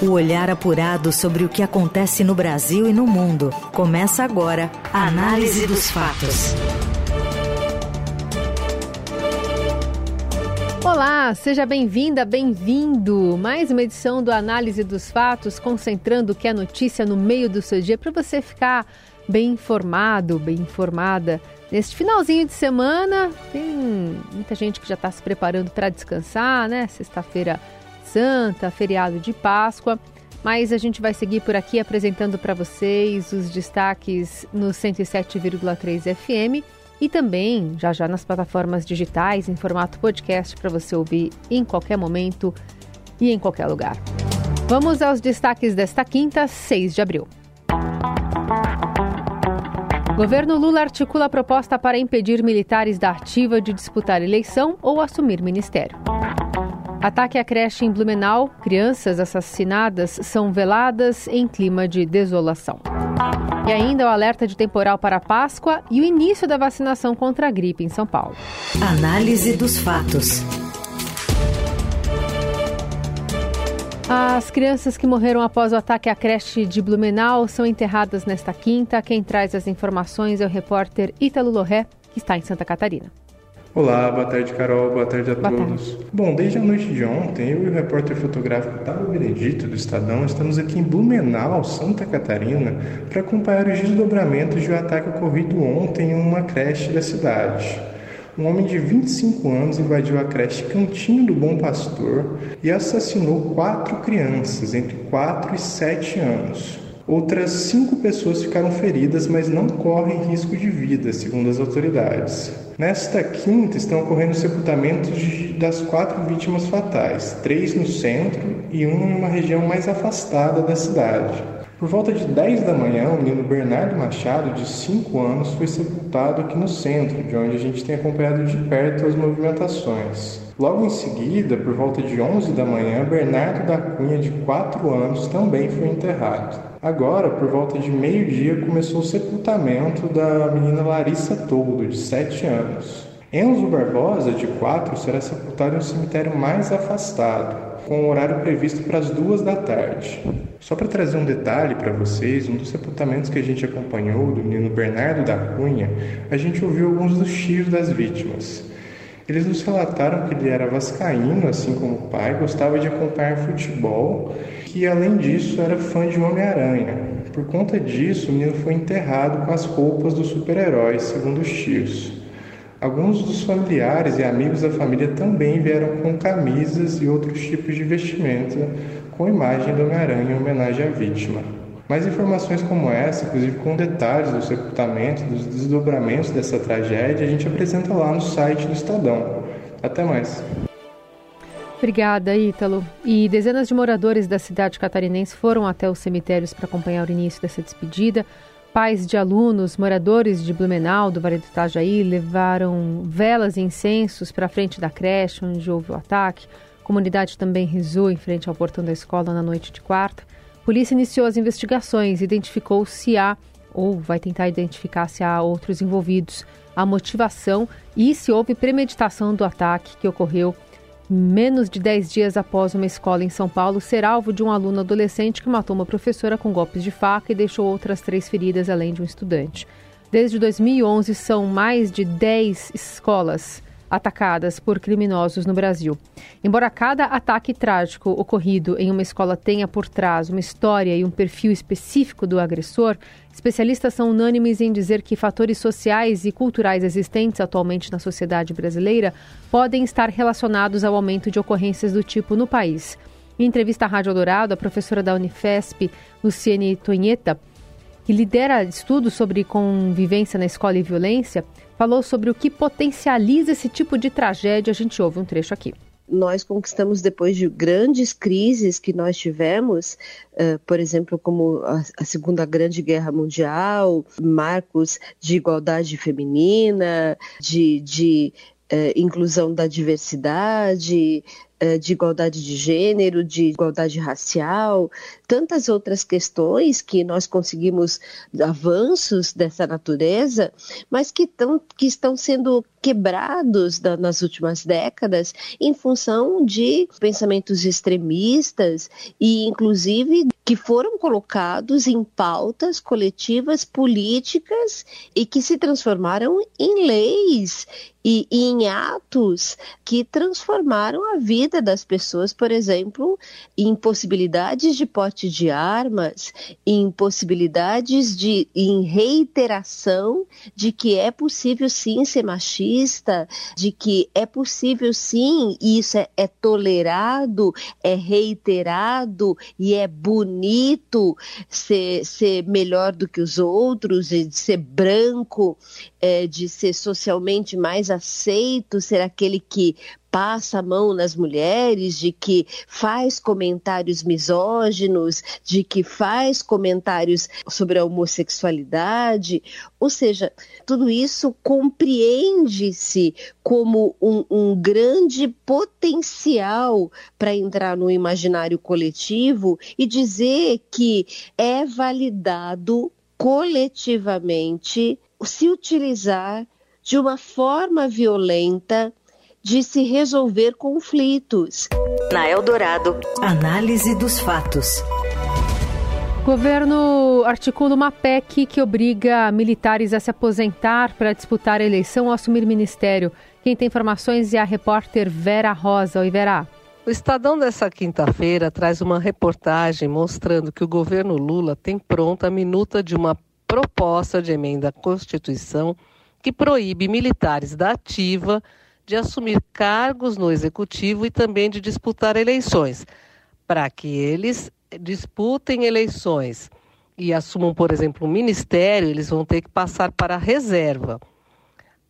O olhar apurado sobre o que acontece no Brasil e no mundo. Começa agora a Análise dos Fatos. Olá, seja bem-vinda, bem-vindo. Mais uma edição do Análise dos Fatos, concentrando o que é notícia no meio do seu dia para você ficar bem informado, bem informada. Neste finalzinho de semana, tem muita gente que já está se preparando para descansar, né? Sexta-feira Santa, feriado de Páscoa. Mas a gente vai seguir por aqui apresentando para vocês os destaques no 107,3 FM e também já já nas plataformas digitais em formato podcast para você ouvir em qualquer momento e em qualquer lugar. Vamos aos destaques desta quinta, 6 de abril. Governo Lula articula proposta para impedir militares da ativa de disputar eleição ou assumir ministério. Ataque à creche em Blumenau. Crianças assassinadas são veladas em clima de desolação. E ainda o alerta de temporal para a Páscoa e o início da vacinação contra a gripe em São Paulo. Análise dos fatos. As crianças que morreram após o ataque à creche de Blumenau são enterradas nesta quinta. Quem traz as informações é o repórter Ítalo Lorré, que está em Santa Catarina. Olá, boa tarde, Carol, boa tarde a boa todos. Tarde. Bom, desde a noite de ontem, eu e o repórter fotográfico Tavo Benedito, do Estadão, estamos aqui em Blumenau, Santa Catarina, para acompanhar os desdobramentos de um ataque ocorrido ontem em uma creche da cidade um homem de 25 anos invadiu a creche Cantinho do Bom Pastor e assassinou quatro crianças entre 4 e 7 anos. Outras cinco pessoas ficaram feridas, mas não correm risco de vida, segundo as autoridades. Nesta quinta estão ocorrendo sepultamentos de, das quatro vítimas fatais, três no centro e uma em uma região mais afastada da cidade. Por volta de 10 da manhã, o menino Bernardo Machado, de 5 anos, foi sepultado aqui no centro, de onde a gente tem acompanhado de perto as movimentações. Logo em seguida, por volta de 11 da manhã, Bernardo da Cunha, de 4 anos, também foi enterrado. Agora, por volta de meio-dia, começou o sepultamento da menina Larissa Toldo, de 7 anos. Enzo Barbosa, de 4, será sepultado em um cemitério mais afastado, com o horário previsto para as duas da tarde. Só para trazer um detalhe para vocês, um dos sepultamentos que a gente acompanhou do menino Bernardo da Cunha, a gente ouviu alguns dos tios das vítimas. Eles nos relataram que ele era vascaíno, assim como o pai, gostava de acompanhar futebol e, além disso, era fã de Homem-Aranha. Por conta disso, o menino foi enterrado com as roupas dos super-heróis, segundo os tios. Alguns dos familiares e amigos da família também vieram com camisas e outros tipos de vestimenta com imagem do Homem-Aranha em homenagem à vítima. Mais informações como essa, inclusive com detalhes do sepultamento, dos desdobramentos dessa tragédia, a gente apresenta lá no site do Estadão. Até mais. Obrigada, Ítalo. E dezenas de moradores da cidade catarinense foram até os cemitérios para acompanhar o início dessa despedida. Pais de alunos, moradores de Blumenau, do Vale do Itajaí, levaram velas e incensos para a frente da creche onde houve o ataque. A comunidade também rezou em frente ao portão da escola na noite de quarta. A polícia iniciou as investigações, identificou se há ou vai tentar identificar se há outros envolvidos, a motivação e se houve premeditação do ataque que ocorreu menos de 10 dias após uma escola em São Paulo ser alvo de um aluno adolescente que matou uma professora com golpes de faca e deixou outras três feridas, além de um estudante. Desde 2011, são mais de 10 escolas atacadas por criminosos no Brasil. Embora cada ataque trágico ocorrido em uma escola tenha por trás uma história e um perfil específico do agressor, especialistas são unânimes em dizer que fatores sociais e culturais existentes atualmente na sociedade brasileira podem estar relacionados ao aumento de ocorrências do tipo no país. Em entrevista à Rádio Dourado, a professora da Unifesp, Luciene Tonheta, que lidera estudos sobre convivência na escola e violência, falou sobre o que potencializa esse tipo de tragédia. A gente ouve um trecho aqui nós conquistamos depois de grandes crises que nós tivemos, uh, por exemplo, como a, Segunda Grande Guerra Mundial, marcos de igualdade feminina, de, de uh, inclusão da diversidade, eh, de igualdade de gênero, de igualdade racial, tantas outras questões que nós conseguimos avanços dessa natureza, mas que, tão, que estão sendo quebrados da, nas últimas décadas em função de pensamentos extremistas e, inclusive, que foram colocados em pautas coletivas políticas e que se transformaram em leis e, e, em atos que transformaram a vida das pessoas, por exemplo, em possibilidades de porte de armas, em possibilidades de em reiteração de que é possível sim ser machista, de que é possível sim, isso é, é tolerado, é reiterado e é bonito ser, ser melhor do que os outros, de ser branco, é, de ser socialmente mais aceito, ser aquele que passa a mão nas mulheres, de que faz comentários misóginos, de que faz comentários sobre a homossexualidade. Ou seja, tudo isso compreende-se como um, um grande potencial para entrar no imaginário coletivo e dizer que é validado coletivamente se utilizar de uma forma violenta de se resolver conflitos. Na Eldorado, análise dos fatos. O governo articula uma PEC que obriga militares a se aposentar para disputar a eleição ou assumir ministério. Quem tem informações é a repórter Vera Rosa. Oi, Vera. O Estadão dessa quinta-feira traz uma reportagem mostrando que o governo Lula tem pronta a minuta de uma proposta de emenda à Constituição que proíbe militares da ativa de assumir cargos no executivo e também de disputar eleições. Para que eles disputem eleições e assumam, por exemplo, um ministério, eles vão ter que passar para a reserva.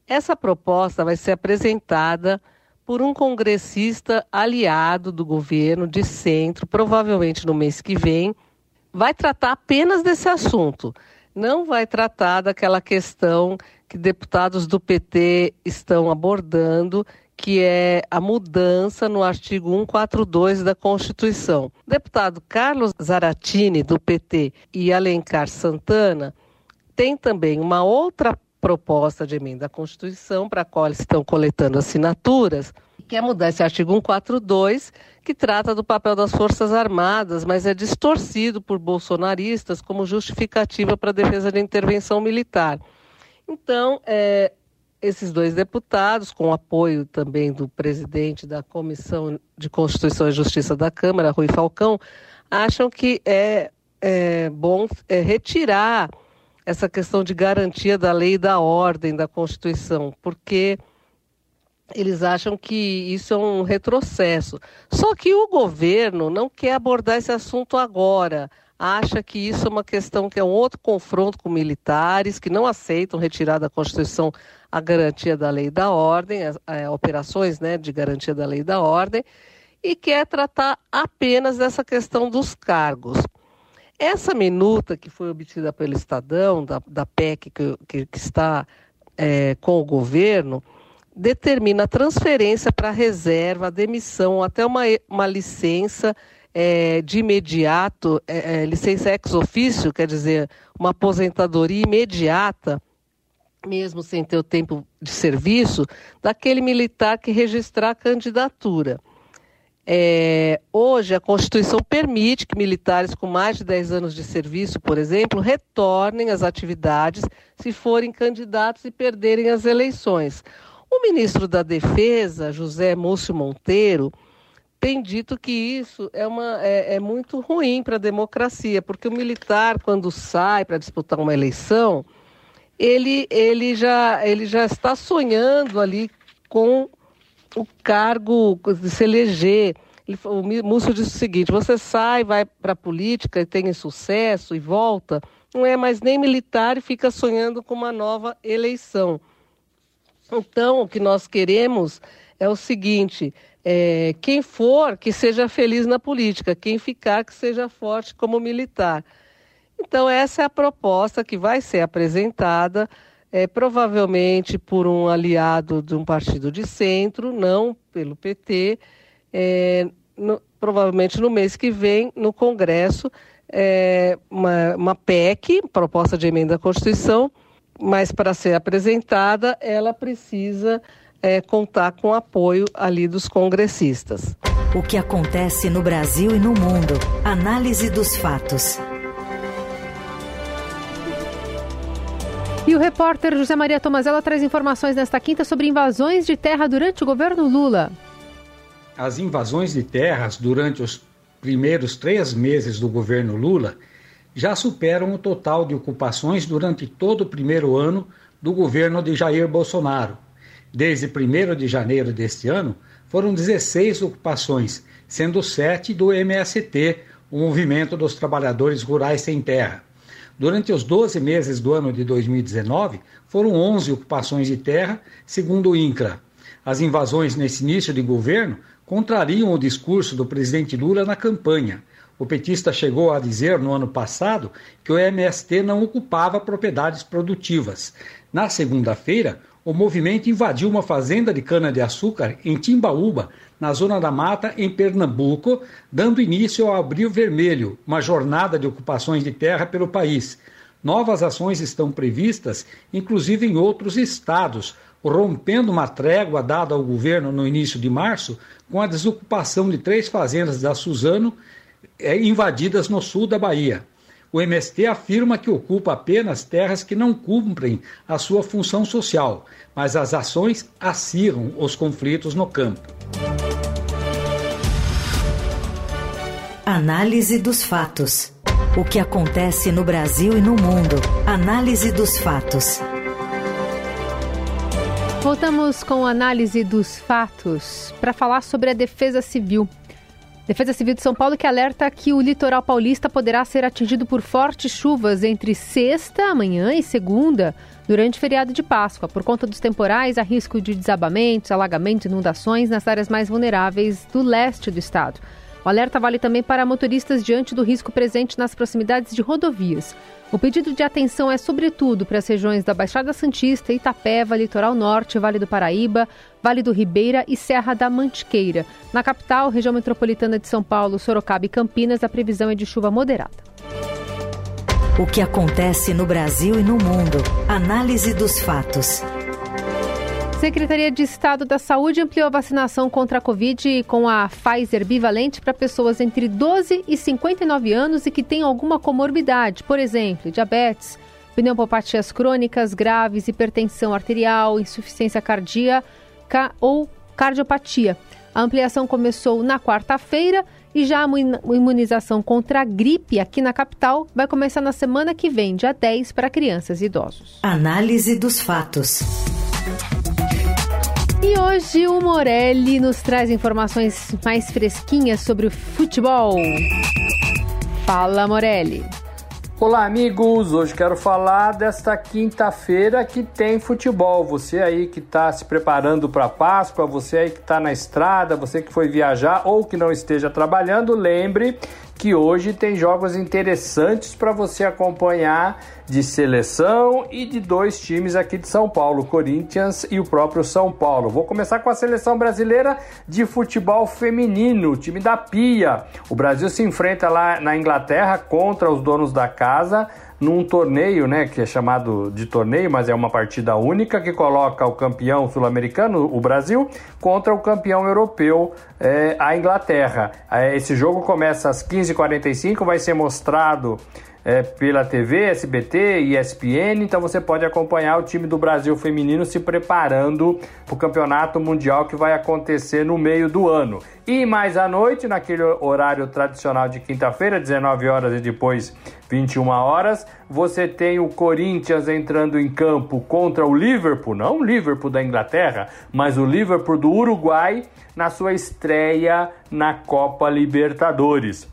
Essa proposta vai ser apresentada por um congressista aliado do governo de centro, provavelmente no mês que vem, vai tratar apenas desse assunto não vai tratar daquela questão que deputados do PT estão abordando, que é a mudança no artigo 142 da Constituição. Deputado Carlos Zaratini, do PT, e Alencar Santana têm também uma outra proposta de emenda à Constituição, para a qual estão coletando assinaturas, quer mudar esse artigo 142, que trata do papel das Forças Armadas, mas é distorcido por bolsonaristas como justificativa para a defesa da intervenção militar. Então, é, esses dois deputados, com apoio também do presidente da Comissão de Constituição e Justiça da Câmara, Rui Falcão, acham que é, é bom é, retirar essa questão de garantia da lei e da ordem da Constituição, porque eles acham que isso é um retrocesso. Só que o governo não quer abordar esse assunto agora. Acha que isso é uma questão que é um outro confronto com militares que não aceitam retirar da Constituição a garantia da lei da ordem, as, as operações né, de garantia da lei da ordem, e quer tratar apenas dessa questão dos cargos. Essa minuta que foi obtida pelo Estadão, da, da PEC que, que, que está é, com o governo, determina a transferência para reserva, a demissão, até uma, uma licença é, de imediato, é, é, licença ex ofício, quer dizer, uma aposentadoria imediata, mesmo sem ter o tempo de serviço, daquele militar que registrar a candidatura. É, hoje, a Constituição permite que militares com mais de 10 anos de serviço, por exemplo, retornem às atividades se forem candidatos e perderem as eleições. O ministro da Defesa, José Múcio Monteiro, tem dito que isso é, uma, é, é muito ruim para a democracia, porque o militar, quando sai para disputar uma eleição, ele, ele, já, ele já está sonhando ali com o cargo de se eleger. Ele, o Múcio disse o seguinte: você sai, vai para a política e tem sucesso e volta, não é mais nem militar e fica sonhando com uma nova eleição. Então, o que nós queremos é o seguinte: é, quem for, que seja feliz na política, quem ficar, que seja forte como militar. Então, essa é a proposta que vai ser apresentada, é, provavelmente por um aliado de um partido de centro, não pelo PT, é, no, provavelmente no mês que vem, no Congresso, é, uma, uma PEC, proposta de emenda à Constituição, mas para ser apresentada, ela precisa é, contar com o apoio ali dos congressistas. O que acontece no Brasil e no mundo. Análise dos fatos. E o repórter José Maria Tomazella traz informações nesta quinta sobre invasões de terra durante o governo Lula. As invasões de terras durante os primeiros três meses do governo Lula já superam o total de ocupações durante todo o primeiro ano do governo de Jair Bolsonaro. Desde 1 de janeiro deste ano, foram 16 ocupações, sendo sete do MST, o Movimento dos Trabalhadores Rurais Sem Terra. Durante os 12 meses do ano de 2019, foram 11 ocupações de terra, segundo o INCRA. As invasões nesse início de governo contrariam o discurso do presidente Lula na campanha. O petista chegou a dizer no ano passado que o MST não ocupava propriedades produtivas. Na segunda-feira, o movimento invadiu uma fazenda de cana-de-açúcar em Timbaúba, na Zona da Mata, em Pernambuco, dando início ao Abril Vermelho, uma jornada de ocupações de terra pelo país. Novas ações estão previstas, inclusive em outros estados, rompendo uma trégua dada ao governo no início de março, com a desocupação de três fazendas da Suzano invadidas no sul da Bahia. O MST afirma que ocupa apenas terras que não cumprem a sua função social, mas as ações acirram os conflitos no campo. Análise dos fatos. O que acontece no Brasil e no mundo. Análise dos fatos. Voltamos com a análise dos fatos para falar sobre a defesa civil. Defesa Civil de São Paulo que alerta que o litoral paulista poderá ser atingido por fortes chuvas entre sexta, amanhã e segunda, durante o feriado de Páscoa. Por conta dos temporais, há risco de desabamentos, alagamentos inundações nas áreas mais vulneráveis do leste do estado. O alerta vale também para motoristas diante do risco presente nas proximidades de rodovias. O pedido de atenção é sobretudo para as regiões da Baixada Santista, Itapeva, Litoral Norte, Vale do Paraíba, Vale do Ribeira e Serra da Mantiqueira. Na capital, região metropolitana de São Paulo, Sorocaba e Campinas, a previsão é de chuva moderada. O que acontece no Brasil e no mundo. Análise dos fatos. Secretaria de Estado da Saúde ampliou a vacinação contra a Covid com a Pfizer bivalente para pessoas entre 12 e 59 anos e que têm alguma comorbidade, por exemplo, diabetes, pneumopatias crônicas graves, hipertensão arterial, insuficiência cardíaca ou cardiopatia. A ampliação começou na quarta-feira e já a imunização contra a gripe aqui na capital vai começar na semana que vem, dia 10, para crianças e idosos. Análise dos fatos. E hoje o Morelli nos traz informações mais fresquinhas sobre o futebol. Fala, Morelli. Olá, amigos! Hoje quero falar desta quinta-feira que tem futebol. Você aí que está se preparando para Páscoa, você aí que está na estrada, você que foi viajar ou que não esteja trabalhando, lembre que hoje tem jogos interessantes para você acompanhar de seleção e de dois times aqui de São Paulo, Corinthians e o próprio São Paulo. Vou começar com a seleção brasileira de futebol feminino, time da Pia. O Brasil se enfrenta lá na Inglaterra contra os donos da casa num torneio, né, que é chamado de torneio, mas é uma partida única que coloca o campeão sul-americano, o Brasil, contra o campeão europeu, é, a Inglaterra. É, esse jogo começa às 15h45, vai ser mostrado é, pela TV, SBT ESPN, então você pode acompanhar o time do Brasil feminino se preparando para o campeonato mundial que vai acontecer no meio do ano. E mais à noite, naquele horário tradicional de quinta-feira, 19 horas e depois 21 horas, você tem o Corinthians entrando em campo contra o Liverpool, não o Liverpool da Inglaterra, mas o Liverpool do Uruguai na sua estreia na Copa Libertadores.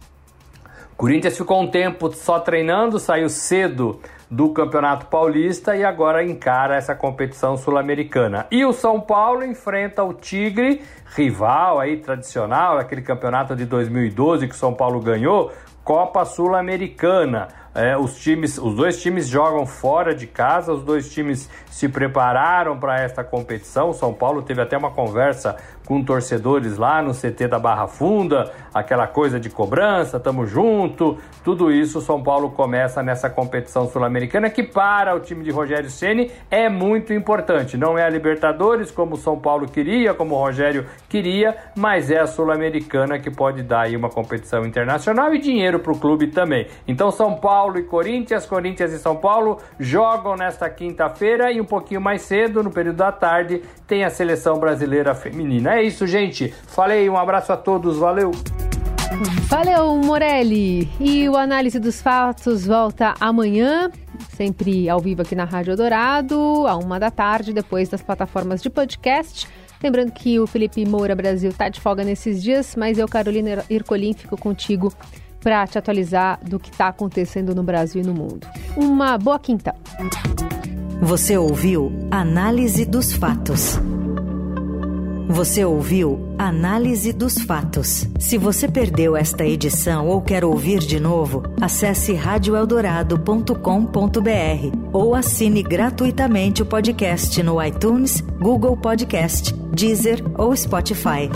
Corinthians ficou um tempo só treinando, saiu cedo do Campeonato Paulista e agora encara essa competição sul-americana. E o São Paulo enfrenta o Tigre, rival aí tradicional, aquele campeonato de 2012 que o São Paulo ganhou, Copa Sul-Americana. É, os times, os dois times jogam fora de casa, os dois times se prepararam para esta competição. São Paulo teve até uma conversa com torcedores lá no CT da Barra Funda, aquela coisa de cobrança, tamo junto, tudo isso São Paulo começa nessa competição sul-americana que para o time de Rogério Ceni é muito importante. Não é a Libertadores como São Paulo queria, como o Rogério queria, mas é a sul-americana que pode dar aí uma competição internacional e dinheiro para o clube também. Então São Paulo e Corinthians, Corinthians e São Paulo jogam nesta quinta-feira e um pouquinho mais cedo, no período da tarde, tem a seleção brasileira feminina. É isso, gente. Falei, um abraço a todos, valeu. Valeu, Morelli. E o análise dos fatos volta amanhã, sempre ao vivo aqui na Rádio Dourado, a uma da tarde, depois das plataformas de podcast. Lembrando que o Felipe Moura Brasil está de folga nesses dias, mas eu, Carolina Ircolim, fico contigo para te atualizar do que está acontecendo no Brasil e no mundo. Uma boa quinta. Você ouviu Análise dos Fatos. Você ouviu Análise dos Fatos. Se você perdeu esta edição ou quer ouvir de novo, acesse radioeldorado.com.br ou assine gratuitamente o podcast no iTunes, Google Podcast, Deezer ou Spotify.